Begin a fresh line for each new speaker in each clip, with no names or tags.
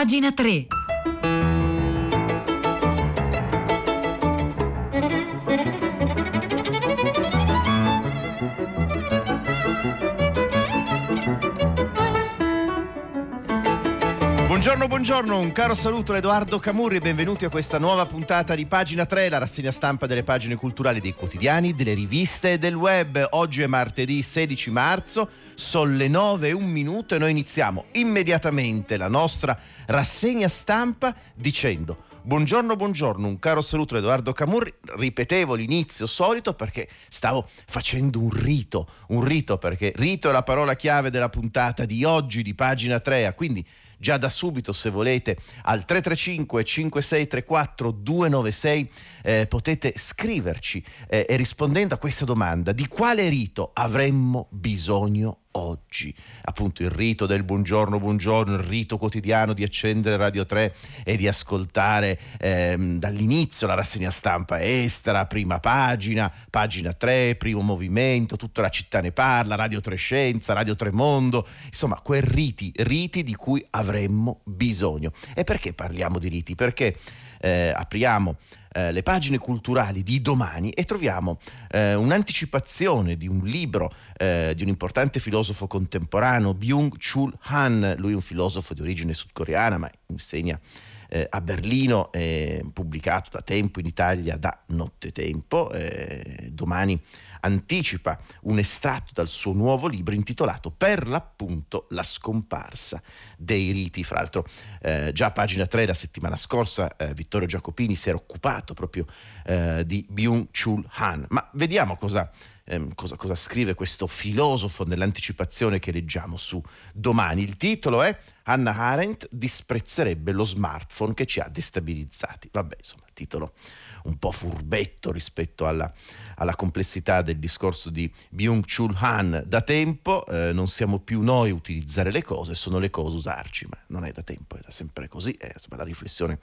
Pagina 3.
Buongiorno, buongiorno, un caro saluto da Edoardo Camurri e benvenuti a questa nuova puntata di Pagina 3, la rassegna stampa delle pagine culturali dei quotidiani, delle riviste e del web. Oggi è martedì 16 marzo, sono le 9 e un minuto e noi iniziamo immediatamente la nostra rassegna stampa dicendo Buongiorno, buongiorno, un caro saluto da Edoardo Camurri. Ripetevo l'inizio solito perché stavo facendo un rito, un rito perché rito è la parola chiave della puntata di oggi di pagina 3, quindi già da subito se volete al 335 5634 296 eh, potete scriverci eh, e rispondendo a questa domanda di quale rito avremmo bisogno oggi. Appunto il rito del buongiorno, buongiorno, il rito quotidiano di accendere Radio 3 e di ascoltare ehm, dall'inizio la rassegna stampa estera, prima pagina, pagina 3, primo movimento, tutta la città ne parla, Radio 3 Scienza, Radio 3 Mondo, insomma, quei riti, riti di cui avremmo bisogno. E perché parliamo di riti? Perché eh, apriamo eh, le pagine culturali di domani e troviamo eh, un'anticipazione di un libro eh, di un importante filosofo contemporaneo, Byung-Chul Han, lui è un filosofo di origine sudcoreana ma insegna eh, a Berlino, eh, pubblicato da tempo in Italia da Nottetempo. Eh, domani anticipa un estratto dal suo nuovo libro intitolato Per l'appunto la scomparsa dei riti. Fra l'altro eh, già a pagina 3 la settimana scorsa eh, Vittorio Giacopini si era occupato proprio eh, di Byung-Chul Han. Ma vediamo cosa ehm, cosa, cosa scrive questo filosofo nell'anticipazione che leggiamo su domani. Il titolo è Hannah Arendt disprezzerebbe lo smartphone che ci ha destabilizzati. Vabbè, insomma, titolo un po' furbetto rispetto alla, alla complessità del discorso di Byung-Chul Han. Da tempo eh, non siamo più noi a utilizzare le cose, sono le cose usarci, ma non è da tempo, è da sempre così. Eh, insomma, la riflessione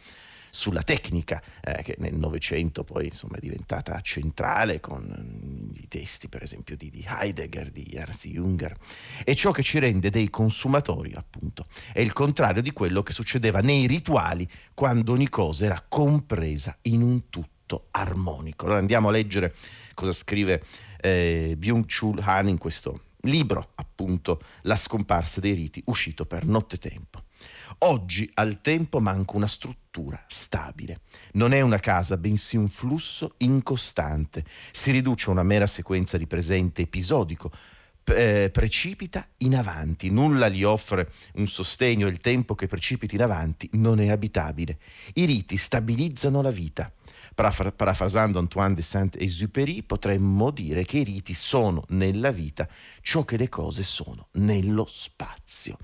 sulla tecnica eh, che nel Novecento poi insomma, è diventata centrale con mm, i testi per esempio di, di Heidegger, di Ernst Junger e ciò che ci rende dei consumatori appunto è il contrario di quello che succedeva nei rituali quando ogni cosa era compresa in un tutto armonico. Allora andiamo a leggere cosa scrive eh, Byung-Chul Han in questo libro, appunto, La scomparsa dei riti, uscito per nottetempo. Oggi al tempo manca una struttura stabile. Non è una casa, bensì un flusso incostante. Si riduce a una mera sequenza di presente episodico. Eh, precipita in avanti, nulla gli offre un sostegno, il tempo che precipita in avanti non è abitabile. I riti stabilizzano la vita. Parafra- parafrasando Antoine de Saint-Exupéry, potremmo dire che i riti sono nella vita ciò che le cose sono nello spazio.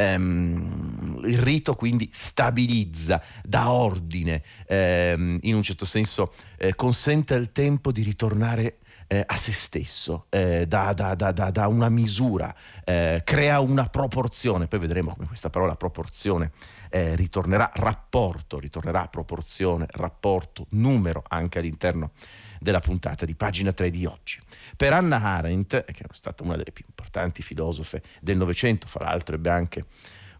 Um, il rito quindi stabilizza, dà ordine, um, in un certo senso eh, consente al tempo di ritornare eh, a se stesso, eh, dà, dà, dà, dà, una misura, eh, crea una proporzione, poi vedremo come questa parola proporzione eh, ritornerà rapporto, ritornerà proporzione, rapporto, numero anche all'interno della puntata di pagina 3 di oggi. Per Anna Arendt, che è stata una delle più importanti filosofe del Novecento, fra l'altro ebbe anche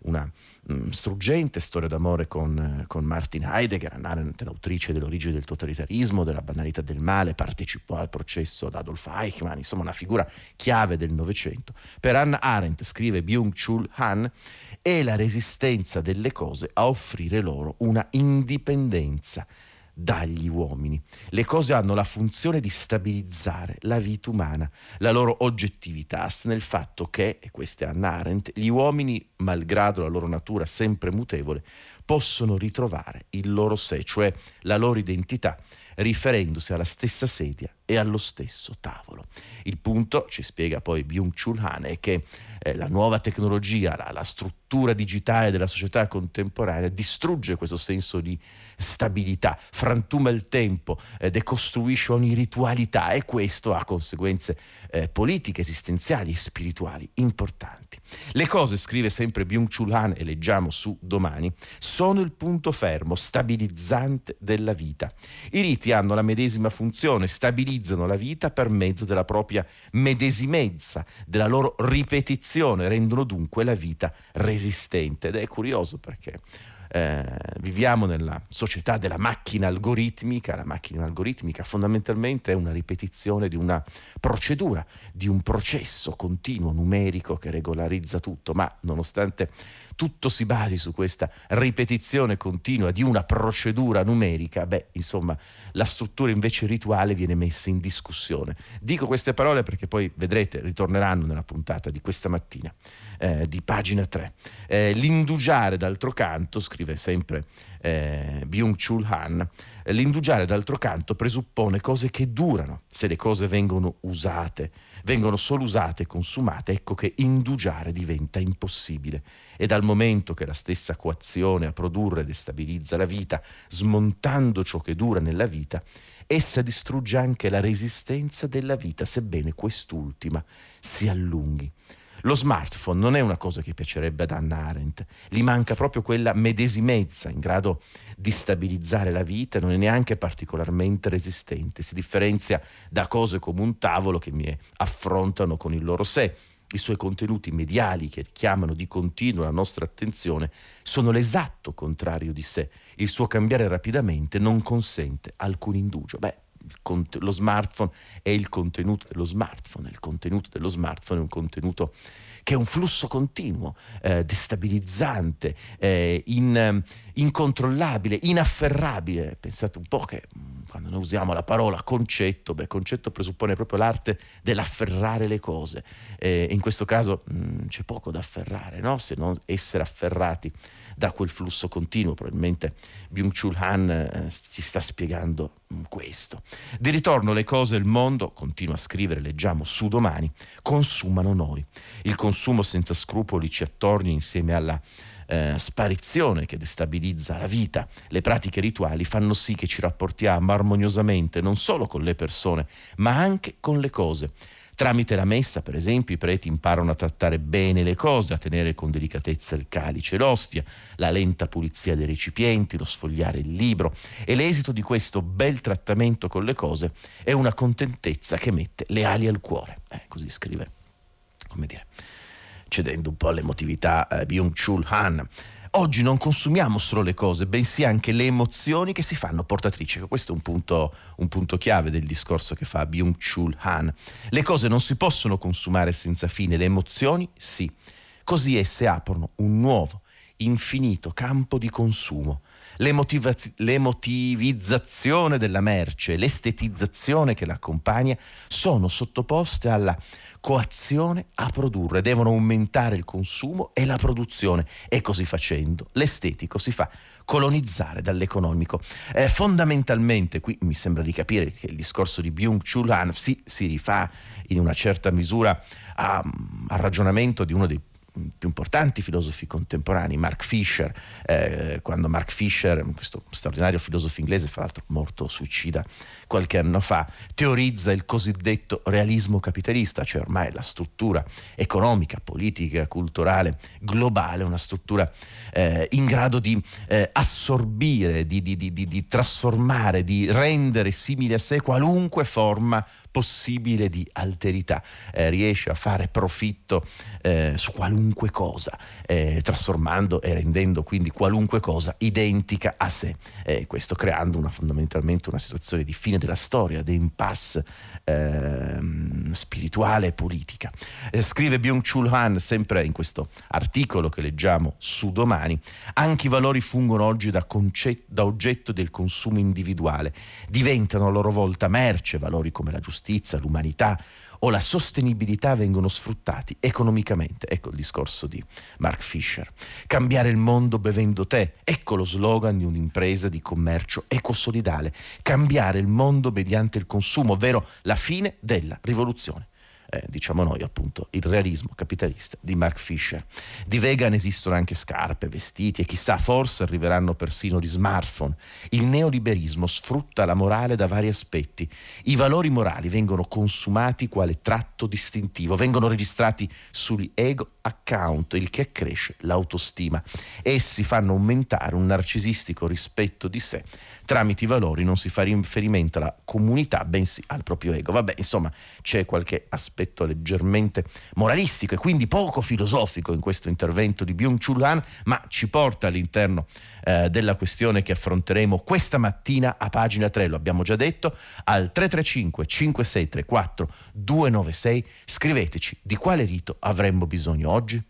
una um, struggente storia d'amore con, con Martin Heidegger, Anna Arendt, l'autrice dell'origine del totalitarismo, della banalità del male, partecipò al processo ad Adolf Eichmann, insomma una figura chiave del Novecento. Per Anna Arendt, scrive Byung-Chul Han, è la resistenza delle cose a offrire loro una indipendenza dagli uomini. Le cose hanno la funzione di stabilizzare la vita umana. La loro oggettività sta nel fatto che, e questa è Anna Arendt, gli uomini, malgrado la loro natura sempre mutevole, possono ritrovare il loro sé, cioè la loro identità, riferendosi alla stessa sedia e allo stesso tavolo. Il punto, ci spiega poi Byung-Chul Han, è che eh, la nuova tecnologia, la, la struttura digitale della società contemporanea distrugge questo senso di stabilità, frantuma il tempo, eh, decostruisce ogni ritualità e questo ha conseguenze eh, politiche, esistenziali e spirituali importanti. Le cose, scrive sempre Byung-Chul Han e leggiamo su domani, sono il punto fermo, stabilizzante della vita. I riti hanno la medesima funzione, stabilizzare destabilizzano la vita per mezzo della propria medesimezza, della loro ripetizione, rendono dunque la vita resistente. Ed è curioso perché eh, viviamo nella società della macchina algoritmica, la macchina algoritmica fondamentalmente è una ripetizione di una procedura, di un processo continuo numerico che regolarizza tutto, ma nonostante tutto si basi su questa ripetizione continua di una procedura numerica, beh, insomma, la struttura invece rituale viene messa in discussione. Dico queste parole perché poi vedrete, ritorneranno nella puntata di questa mattina, eh, di pagina 3. Eh, l'indugiare, d'altro canto, scrive sempre eh, Byung-Chul Han, l'indugiare d'altro canto presuppone cose che durano. Se le cose vengono usate, vengono solo usate e consumate, ecco che indugiare diventa impossibile. E dal momento che la stessa coazione a produrre destabilizza la vita, smontando ciò che dura nella vita, essa distrugge anche la resistenza della vita, sebbene quest'ultima si allunghi. Lo smartphone non è una cosa che piacerebbe ad Anna Arendt, gli manca proprio quella medesimezza in grado di stabilizzare la vita, non è neanche particolarmente resistente, si differenzia da cose come un tavolo che mi affrontano con il loro sé. I suoi contenuti mediali che richiamano di continuo la nostra attenzione sono l'esatto contrario di sé. Il suo cambiare rapidamente non consente alcun indugio. Beh, lo smartphone è il contenuto dello smartphone, il contenuto dello smartphone è un contenuto che è un flusso continuo, eh, destabilizzante, eh, in, incontrollabile, inafferrabile. Pensate un po' che mm, quando noi usiamo la parola concetto, beh, concetto presuppone proprio l'arte dell'afferrare le cose. Eh, in questo caso mh, mm, c'è poco da afferrare, no? se non essere afferrati da quel flusso continuo. Probabilmente Byung-Chul Han eh, ci sta spiegando questo. Di ritorno le cose il mondo, continua a scrivere, leggiamo su domani, consumano noi. Il consumo senza scrupoli ci attorni insieme alla eh, sparizione che destabilizza la vita. Le pratiche rituali fanno sì che ci rapportiamo armoniosamente non solo con le persone, ma anche con le cose. Tramite la messa, per esempio, i preti imparano a trattare bene le cose, a tenere con delicatezza il calice e l'ostia, la lenta pulizia dei recipienti, lo sfogliare il libro e l'esito di questo bel trattamento con le cose è una contentezza che mette le ali al cuore. Eh, così scrive, come dire, cedendo un po' all'emotività eh, Byung-Chul Han. Oggi non consumiamo solo le cose, bensì anche le emozioni che si fanno portatrici. Questo è un punto, un punto chiave del discorso che fa Byung-Chul Han. Le cose non si possono consumare senza fine, le emozioni sì. Così esse aprono un nuovo, infinito campo di consumo. L'emotivaz- l'emotivizzazione della merce, l'estetizzazione che l'accompagna sono sottoposte alla coazione a produrre, devono aumentare il consumo e la produzione e così facendo l'estetico si fa colonizzare dall'economico. Eh, fondamentalmente, qui mi sembra di capire che il discorso di Byung-Chul Han si, si rifà in una certa misura a, al ragionamento di uno dei più importanti filosofi contemporanei, Mark Fisher, eh, quando Mark Fisher, questo straordinario filosofo inglese, fra l'altro morto suicida qualche anno fa, teorizza il cosiddetto realismo capitalista, cioè ormai la struttura economica, politica, culturale, globale, una struttura eh, in grado di eh, assorbire, di, di, di, di trasformare, di rendere simile a sé qualunque forma possibile di alterità, eh, riesce a fare profitto eh, su qualunque cosa, eh, trasformando e rendendo quindi qualunque cosa identica a sé, eh, questo creando una, fondamentalmente una situazione di fine della storia, di impasse ehm, spirituale e politica. Eh, scrive Byung-Chul Han sempre in questo articolo che leggiamo su domani, anche i valori fungono oggi da, concetto, da oggetto del consumo individuale, diventano a loro volta merce, valori come la giustizia, giustizia, l'umanità o la sostenibilità vengono sfruttati economicamente. Ecco il discorso di Mark Fisher. Cambiare il mondo bevendo tè, ecco lo slogan di un'impresa di commercio ecosolidale. Cambiare il mondo mediante il consumo, ovvero la fine della rivoluzione eh, diciamo noi appunto il realismo capitalista di Mark Fisher. Di vegan esistono anche scarpe, vestiti e chissà forse arriveranno persino gli smartphone. Il neoliberismo sfrutta la morale da vari aspetti. I valori morali vengono consumati quale tratto distintivo, vengono registrati sugli ego account, il che accresce l'autostima. Essi fanno aumentare un narcisistico rispetto di sé. Tramite i valori non si fa riferimento alla comunità, bensì al proprio ego. Vabbè, insomma, c'è qualche aspetto leggermente moralistico e quindi poco filosofico in questo intervento di Byung-Chul Han, ma ci porta all'interno eh, della questione che affronteremo questa mattina a pagina 3, lo abbiamo già detto, al 335 5634 296. Scriveteci di quale rito avremmo bisogno oggi.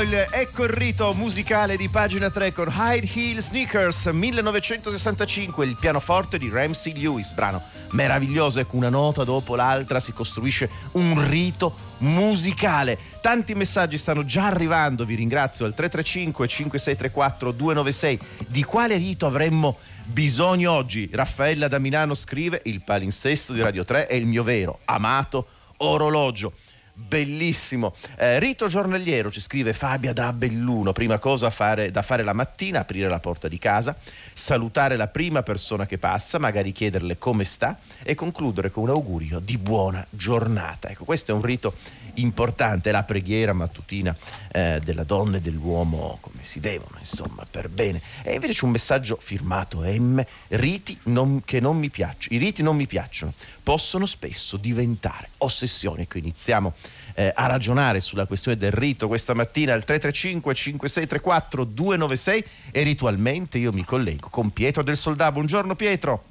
Il, ecco il, rito musicale di pagina 3 con High Heel Sneakers 1965, il pianoforte di Ramsey Lewis, brano meraviglioso, ecco una nota dopo l'altra si costruisce un rito musicale. Tanti messaggi stanno già arrivando, vi ringrazio al 335 5634 296. Di quale rito avremmo bisogno oggi? Raffaella da Milano scrive: Il palinsesto di Radio 3 è il mio vero, amato orologio bellissimo. Eh, rito giornaliero, ci scrive Fabia da Belluno. Prima cosa fare, da fare la mattina, aprire la porta di casa, salutare la prima persona che passa, magari chiederle come sta e concludere con un augurio di buona giornata. Ecco, questo è un rito importante, la preghiera mattutina eh, della donna e dell'uomo come si devono, insomma, per bene. E invece c'è un messaggio firmato M, riti non, che non mi piacciono. I riti non mi piacciono, possono spesso diventare ossessioni. Ecco, iniziamo eh, a ragionare sulla questione del rito questa mattina al 335 5634 296 e ritualmente io mi collego con Pietro del Soldà. Buongiorno Pietro.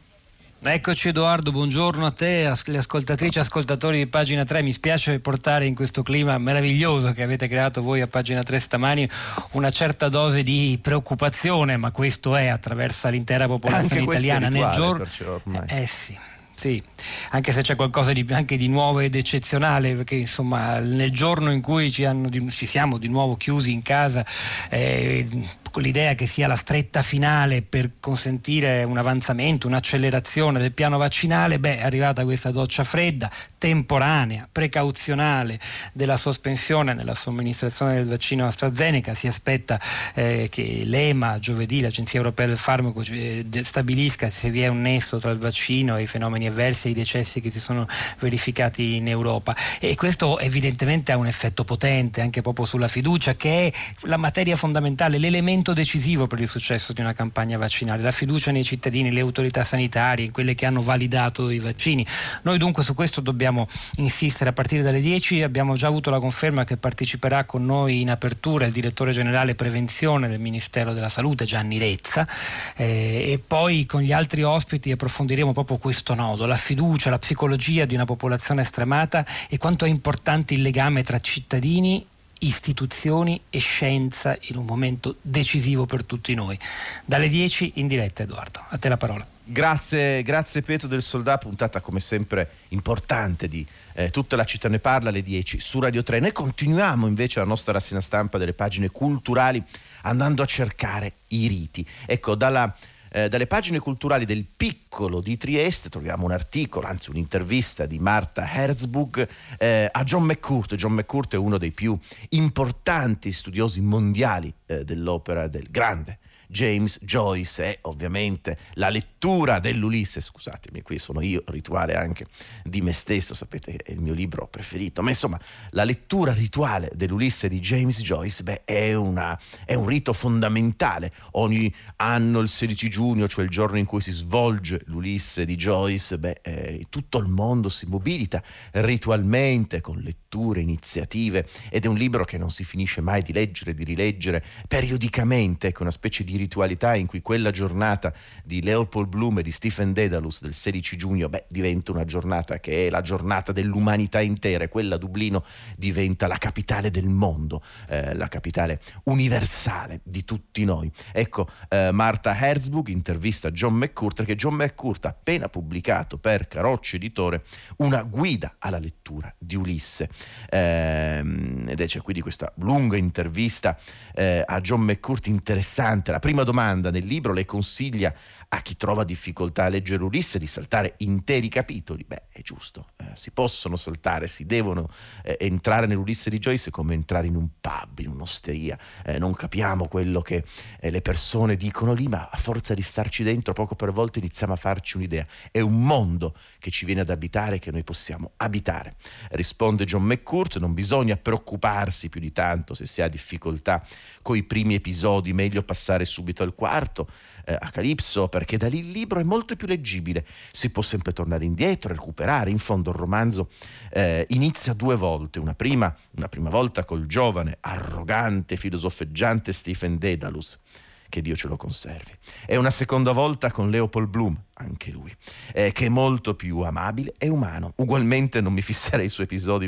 Eccoci Edoardo, buongiorno a te, le ascoltatrici e ascoltatori di pagina 3. Mi spiace portare in questo clima meraviglioso che avete creato voi a pagina 3 stamani una certa dose di preoccupazione, ma questo è attraverso l'intera popolazione italiana
nel
giorno.
Eh,
eh sì. Sì, anche se c'è qualcosa di, anche di nuovo ed eccezionale, perché insomma nel giorno in cui ci, hanno, ci siamo di nuovo chiusi in casa, eh, con l'idea che sia la stretta finale per consentire un avanzamento, un'accelerazione del piano vaccinale, beh, è arrivata questa doccia fredda, temporanea, precauzionale della sospensione nella somministrazione del vaccino AstraZeneca. Si aspetta eh, che l'EMA giovedì, l'Agenzia Europea del Farmaco, eh, stabilisca se vi è un nesso tra il vaccino e i fenomeni avversi e i decessi che si sono verificati in Europa. E questo evidentemente ha un effetto potente anche proprio sulla fiducia, che è la materia fondamentale, l'elemento elemento decisivo per il successo di una campagna vaccinale, la fiducia nei cittadini, le autorità sanitarie, in quelle che hanno validato i vaccini. Noi dunque su questo dobbiamo insistere a partire dalle 10, abbiamo già avuto la conferma che parteciperà con noi in apertura il direttore generale prevenzione del Ministero della Salute Gianni Rezza eh, e poi con gli altri ospiti approfondiremo proprio questo nodo, la fiducia, la psicologia di una popolazione stremata e quanto è importante il legame tra cittadini istituzioni e scienza in un momento decisivo per tutti noi. Dalle 10 in diretta Edoardo, a te la parola.
Grazie, grazie Pietro del Soldà, puntata come sempre importante di eh, Tutta la città ne parla alle 10 su Radio 3. Noi continuiamo invece la nostra rassegna stampa delle pagine culturali andando a cercare i riti. Ecco, dalla, eh, dalle pagine culturali del Piccolo di Trieste troviamo un articolo, anzi un'intervista di Marta Herzbug eh, a John McCourt. John McCourt è uno dei più importanti studiosi mondiali eh, dell'opera del grande James Joyce e ovviamente la lettura dell'Ulisse, scusatemi, qui sono io, rituale anche di me stesso, sapete che è il mio libro preferito, ma insomma la lettura rituale dell'Ulisse di James Joyce beh, è, una, è un rito fondamentale. Ogni anno il 16 giugno, cioè il giorno in cui si svolge l'Ulisse di Joyce, beh, eh, tutto il mondo si mobilita ritualmente con letture, iniziative ed è un libro che non si finisce mai di leggere, di rileggere periodicamente, ecco una specie di ritualità in cui quella giornata di Leopold Bloom e di Stephen Dedalus del 16 giugno beh, diventa una giornata che è la giornata dell'umanità intera e quella Dublino diventa la capitale del mondo, eh, la capitale universale di tutti noi. Ecco, eh, Marta Herzbug intervista John McCourt che John McCourt ha appena pubblicato per Carocci Editore una guida alla lettura di Ulisse eh, ed c'è quindi questa lunga intervista eh, a John McCourt interessante, la prima domanda nel libro le consiglia a chi trova difficoltà a leggere Ulisse di saltare interi capitoli. Beh, è giusto, eh, si possono saltare, si devono eh, entrare nell'Ulisse di Joyce come entrare in un pub, in un'osteria. Eh, non capiamo quello che eh, le persone dicono lì, ma a forza di starci dentro, poco per volta iniziamo a farci un'idea. È un mondo che ci viene ad abitare, che noi possiamo abitare. Risponde John McCourt, non bisogna preoccuparsi più di tanto se si ha difficoltà con i primi episodi, meglio passare subito al quarto eh, a Calipso, perché da lì il libro è molto più leggibile. Si può sempre tornare indietro, recuperare. In fondo il romanzo eh, inizia due volte. Una prima, una prima volta col giovane, arrogante, filosofeggiante Stephen Dedalus che Dio ce lo conservi. E una seconda volta con Leopold Bloom, anche lui, eh, che è molto più amabile e umano. Ugualmente non mi fisserei su episodi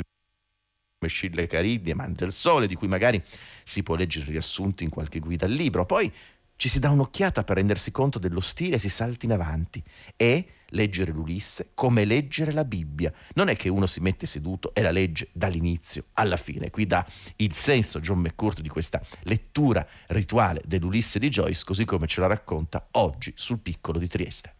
Scille Cariddi e Man del Sole, di cui magari si può leggere riassunti in qualche guida al libro. Poi ci si dà un'occhiata per rendersi conto dello stile e si salta in avanti. E leggere l'Ulisse come leggere la Bibbia. Non è che uno si mette seduto e la legge dall'inizio alla fine. Qui dà il senso John McCourt di questa lettura rituale dell'Ulisse di Joyce, così come ce la racconta oggi sul piccolo di Trieste.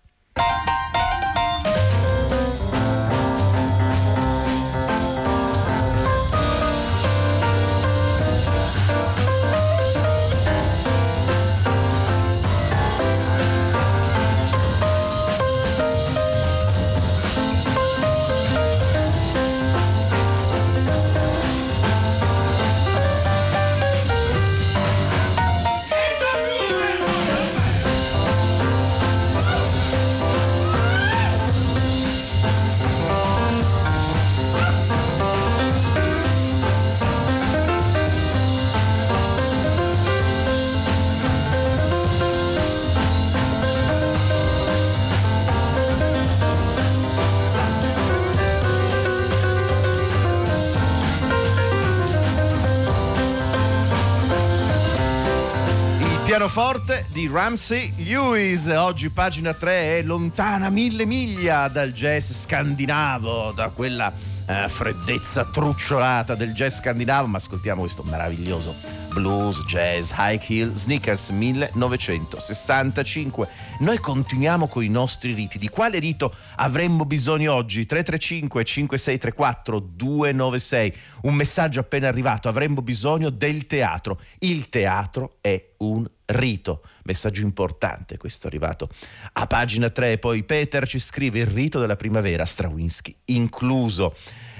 Pianoforte di Ramsey Lewis. Oggi pagina 3 è lontana mille miglia dal jazz scandinavo, da quella eh, freddezza trucciolata del jazz scandinavo, ma ascoltiamo questo meraviglioso blues, jazz, high heel, sneakers 1965. Noi continuiamo con i nostri riti. Di quale rito avremmo bisogno oggi? 335 5634 296. Un messaggio appena arrivato. Avremmo bisogno del teatro. Il teatro è un rito. Messaggio importante questo arrivato a pagina 3. Poi Peter ci scrive il rito della primavera, Strawinsky incluso.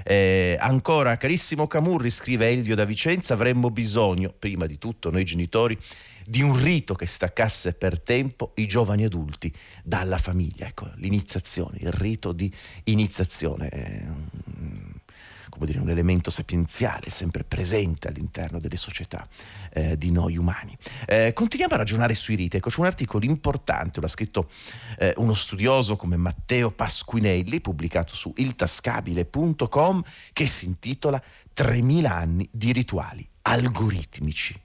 Eh, ancora, carissimo Camurri, scrive Elvio da Vicenza, avremmo bisogno, prima di tutto noi genitori, di un rito che staccasse per tempo i giovani adulti dalla famiglia. Ecco, l'iniziazione, il rito di iniziazione. Eh, come dire, un elemento sapienziale sempre presente all'interno delle società eh, di noi umani. Eh, continuiamo a ragionare sui riti. Ecco, c'è un articolo importante, l'ha scritto eh, uno studioso come Matteo Pasquinelli, pubblicato su iltascabile.com, che si intitola 3000 anni di rituali algoritmici.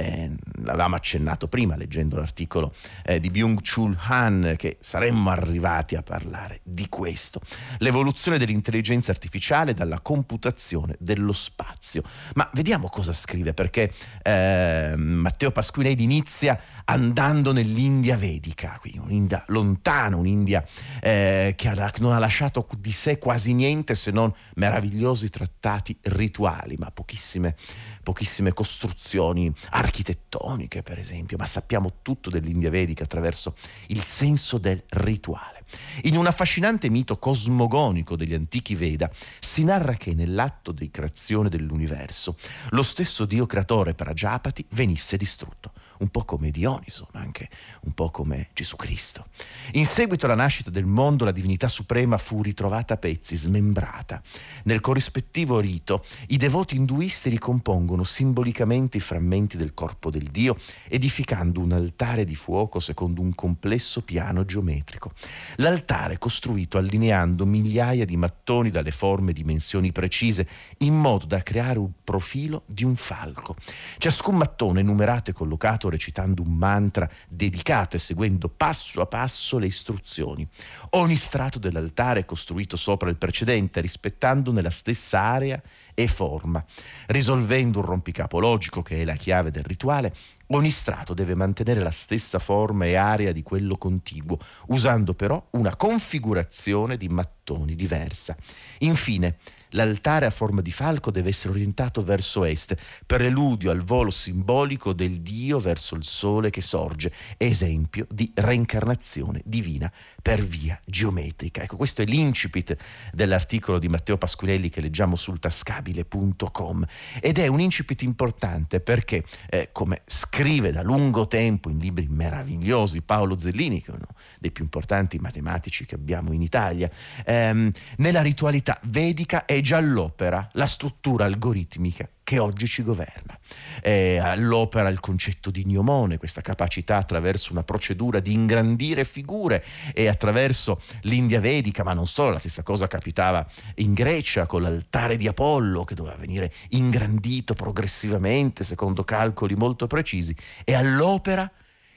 Eh, l'avevamo accennato prima leggendo l'articolo eh, di Byung-Chul Han che saremmo arrivati a parlare di questo. L'evoluzione dell'intelligenza artificiale dalla computazione dello spazio. Ma vediamo cosa scrive perché eh, Matteo Pasquinelli inizia andando nell'India vedica, quindi un'India lontana, un'India eh, che non ha lasciato di sé quasi niente se non meravigliosi trattati rituali, ma pochissime, pochissime costruzioni architettoniche per esempio, ma sappiamo tutto dell'India vedica attraverso il senso del rituale. In un affascinante mito cosmogonico degli antichi Veda si narra che nell'atto di creazione dell'universo lo stesso Dio creatore Prajapati venisse distrutto un po' come Dioniso, ma anche un po' come Gesù Cristo. In seguito alla nascita del mondo, la divinità suprema fu ritrovata a pezzi, smembrata. Nel corrispettivo rito, i devoti induisti ricompongono simbolicamente i frammenti del corpo del Dio, edificando un altare di fuoco secondo un complesso piano geometrico. L'altare costruito allineando migliaia di mattoni dalle forme e dimensioni precise, in modo da creare un profilo di un falco. Ciascun mattone numerato e collocato recitando un mantra dedicato e seguendo passo a passo le istruzioni. Ogni strato dell'altare è costruito sopra il precedente, rispettando nella stessa area e forma. Risolvendo un rompicapo logico che è la chiave del rituale, ogni strato deve mantenere la stessa forma e area di quello contiguo, usando però una configurazione di mattoni diversa. Infine, L'altare a forma di falco deve essere orientato verso est, preludio al volo simbolico del Dio verso il sole che sorge, esempio di reincarnazione divina per via geometrica. Ecco, questo è l'incipit dell'articolo di Matteo Pasquinelli che leggiamo sul tascabile.com ed è un incipit importante perché, eh, come scrive da lungo tempo in libri meravigliosi Paolo Zellini, che è uno dei più importanti matematici che abbiamo in Italia, ehm, nella ritualità vedica è già all'opera la struttura algoritmica che oggi ci governa. È all'opera il concetto di gnomone, questa capacità attraverso una procedura di ingrandire figure e attraverso l'India vedica, ma non solo, la stessa cosa capitava in Grecia con l'altare di Apollo che doveva venire ingrandito progressivamente secondo calcoli molto precisi, è all'opera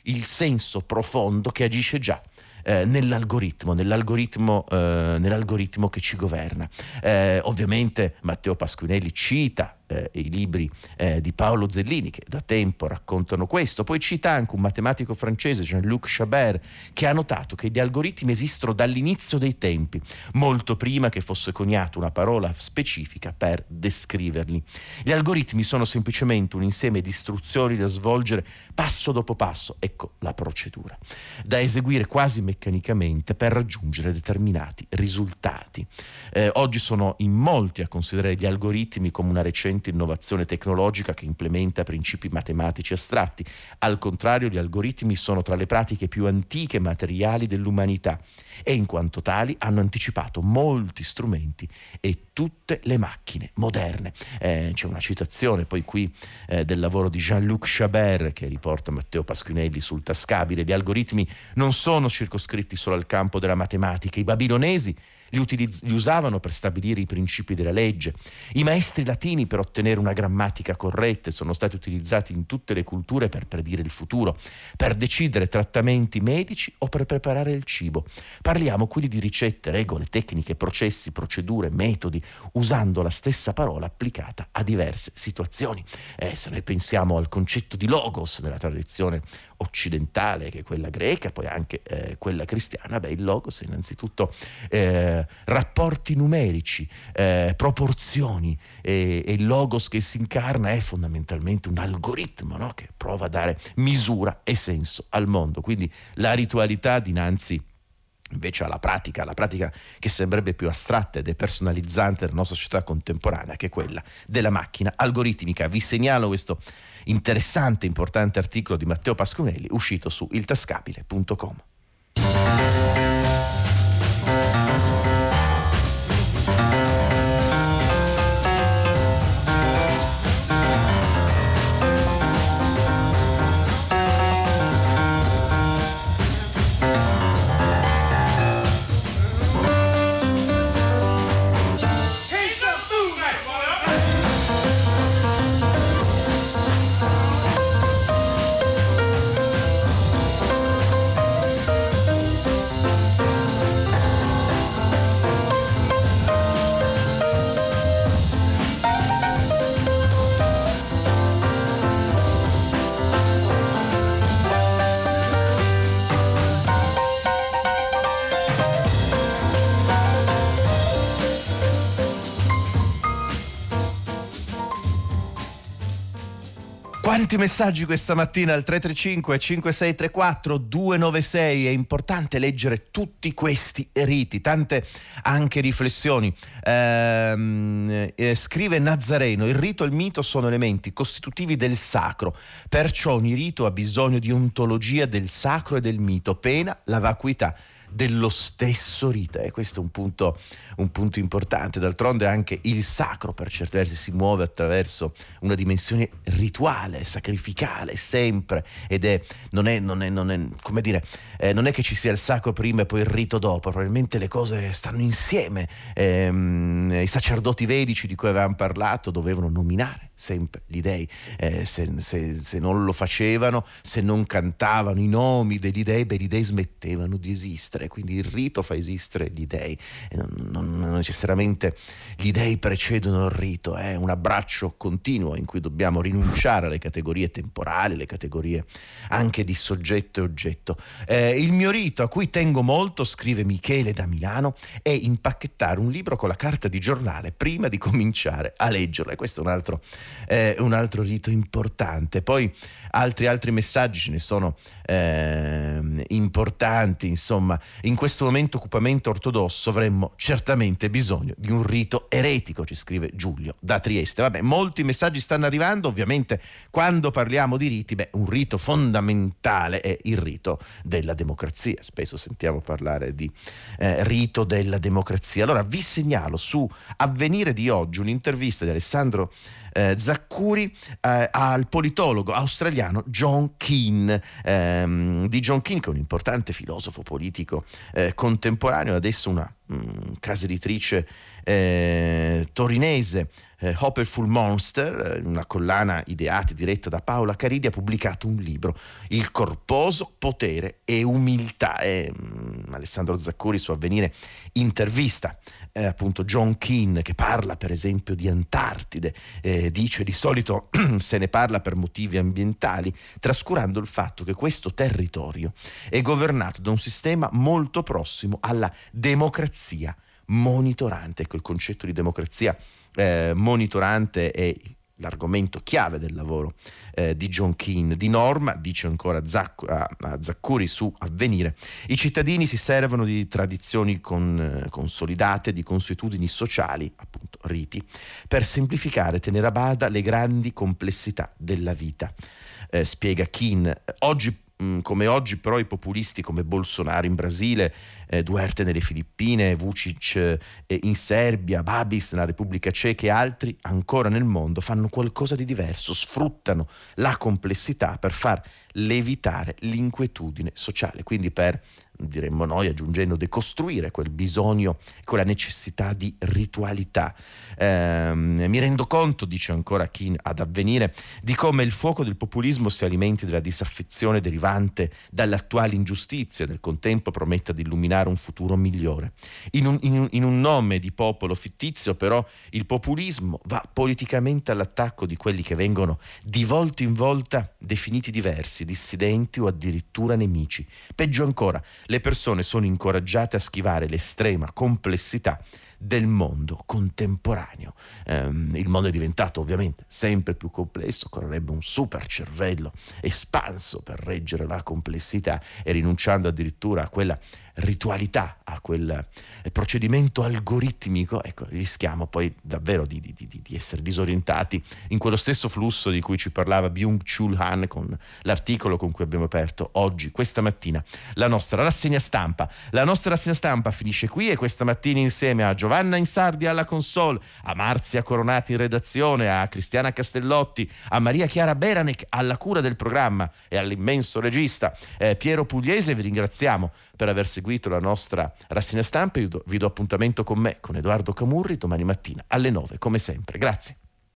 il senso profondo che agisce già eh, nell'algoritmo, nell'algoritmo, eh, nell'algoritmo, che ci governa. Eh, ovviamente Matteo Pasquinelli cita eh, i libri eh, di Paolo Zellini che da tempo raccontano questo. Poi cita anche un matematico francese, Jean-Luc Chabert, che ha notato che gli algoritmi esistono dall'inizio dei tempi, molto prima che fosse coniata una parola specifica per descriverli. Gli algoritmi sono semplicemente un insieme di istruzioni da svolgere passo dopo passo, ecco la procedura, da eseguire quasi meccanicamente per raggiungere determinati risultati. Eh, oggi sono in molti a considerare gli algoritmi come una recente recente innovazione tecnologica che implementa principi matematici astratti. Al contrario, gli algoritmi sono tra le pratiche più antiche e materiali dell'umanità e in quanto tali hanno anticipato molti strumenti e tutte le macchine moderne. Eh, c'è una citazione poi qui eh, del lavoro di Jean-Luc Chabert che riporta Matteo Pasquinelli sul tascabile. Gli algoritmi non sono circoscritti solo al campo della matematica. I babilonesi li, utilizz- li usavano per stabilire i principi della legge. I maestri latini per ottenere una grammatica corretta sono stati utilizzati in tutte le culture per predire il futuro, per decidere trattamenti medici o per preparare il cibo. Parliamo quindi di ricette, regole, tecniche, processi, procedure, metodi, usando la stessa parola applicata a diverse situazioni. Eh, se noi pensiamo al concetto di logos nella tradizione occidentale, che è quella greca, poi anche eh, quella cristiana, beh, il logos è innanzitutto eh, rapporti numerici, eh, proporzioni e, il logos che si incarna è fondamentalmente un algoritmo no? che prova a dare misura e senso al mondo. Quindi la ritualità dinanzi invece alla pratica, la pratica che sembrerebbe più astratta ed è personalizzante della nostra società contemporanea, che è quella della macchina algoritmica. Vi segnalo questo interessante, importante articolo di Matteo Pasconelli uscito su iltascabile.com. Quanti messaggi questa mattina al 335 5634 296 è importante leggere tutti questi riti, tante anche riflessioni. Ehm, eh, scrive Nazareno, il rito e il mito sono elementi costitutivi del sacro, perciò ogni rito ha bisogno di ontologia del sacro e del mito, pena la vacuità dello stesso rito. E questo è un punto, un punto importante. D'altronde anche il sacro per certi versi si muove attraverso una dimensione rituale, sacrificale, sempre. Ed è, non è, non è, non è come dire, eh, non è che ci sia il sacro prima e poi il rito dopo, probabilmente le cose stanno insieme. Eh, I sacerdoti vedici di cui avevamo parlato dovevano nominare sempre gli dei, eh, se, se, se, non lo facevano, se non cantavano i nomi degli dei, beh, gli dei smettevano di esistere, quindi il rito fa esistere gli dei, non, non, non, necessariamente gli dei precedono il rito, è un abbraccio continuo in cui dobbiamo rinunciare alle categorie temporali, alle categorie anche di soggetto e oggetto. Eh, il mio rito a cui tengo molto, scrive Michele da Milano, è impacchettare un libro con la carta di giornale prima di cominciare a leggerlo e questo è un altro eh, un altro rito importante. Poi altri, altri messaggi ce ne sono eh, importanti, insomma, in questo momento occupamento ortodosso avremmo certamente bisogno di un rito eretico, ci scrive Giulio da Trieste. Vabbè, molti messaggi stanno arrivando, ovviamente quando parliamo di riti, beh, un rito fondamentale è il rito della democrazia, spesso sentiamo parlare di eh, rito della democrazia. Allora vi segnalo su Avvenire di oggi un'intervista di Alessandro eh, Zaccuri eh, al politologo australiano John Keane, ehm, di John Keane che è un importante filosofo politico eh, contemporaneo, adesso una mh, mm, casa editrice eh, torinese. Eh, Hopperful Monster, eh, una collana ideata e diretta da Paola Caridi, ha pubblicato un libro, Il corposo potere e umiltà. E, mh, mm, Alessandro Zaccuri su Avvenire intervista eh, appunto John Keane che parla per esempio di Antartide, eh, dice di solito se ne parla per motivi ambientali, trascurando il fatto che questo territorio è governato da un sistema molto prossimo alla democrazia monitorante. Ecco il concetto di democrazia eh, monitorante è l'argomento chiave del lavoro eh, di John Keane. Di norma, dice ancora Zacc- a, Zaccuri su Avvenire, i cittadini si servono di tradizioni con, eh, consolidate, di consuetudini sociali, appunto riti, per semplificare e tenere a bada le grandi complessità della vita. Eh, spiega Keane. Oggi Mm, come oggi però i populisti come Bolsonaro in Brasile, eh, Duerte nelle Filippine, Vucic eh, in Serbia, Babis nella Repubblica Ceca e altri ancora nel mondo fanno qualcosa di diverso, sfruttano la complessità per far levitare l'inquietudine sociale, quindi per diremmo noi, aggiungendo decostruire quel bisogno, quella necessità di ritualità. Eh, mi rendo conto, dice ancora chi ad avvenire, di come il fuoco del populismo si alimenti della disaffezione derivante dall'attuale ingiustizia, nel contempo prometta di illuminare un futuro migliore. In un, in, in un nome di popolo fittizio, però, il populismo va politicamente all'attacco di quelli che vengono di volta in volta definiti diversi, dissidenti o addirittura nemici. Peggio ancora, le persone sono incoraggiate a schivare l'estrema complessità del mondo contemporaneo. Um, il mondo è diventato ovviamente sempre più complesso, occorrerebbe un super cervello espanso per reggere la complessità e rinunciando addirittura a quella ritualità, a quel procedimento algoritmico, ecco, rischiamo poi davvero di, di, di, di, essere disorientati in quello stesso flusso di cui ci parlava Byung-Chul Han con l'articolo con cui abbiamo aperto oggi, questa mattina, la nostra rassegna stampa. La nostra rassegna stampa finisce qui e questa mattina insieme a Giovanna Insardi alla console, a Marzia Coronati in redazione, a Cristiana Castellotti, a Maria Chiara Beranec alla cura del programma e all'immenso regista eh, Piero Pugliese, vi ringraziamo per aver seguito la nostra rassegna stampa. Vi do, appuntamento con me, con Edoardo Camurri, domani mattina alle 9, come sempre. Grazie.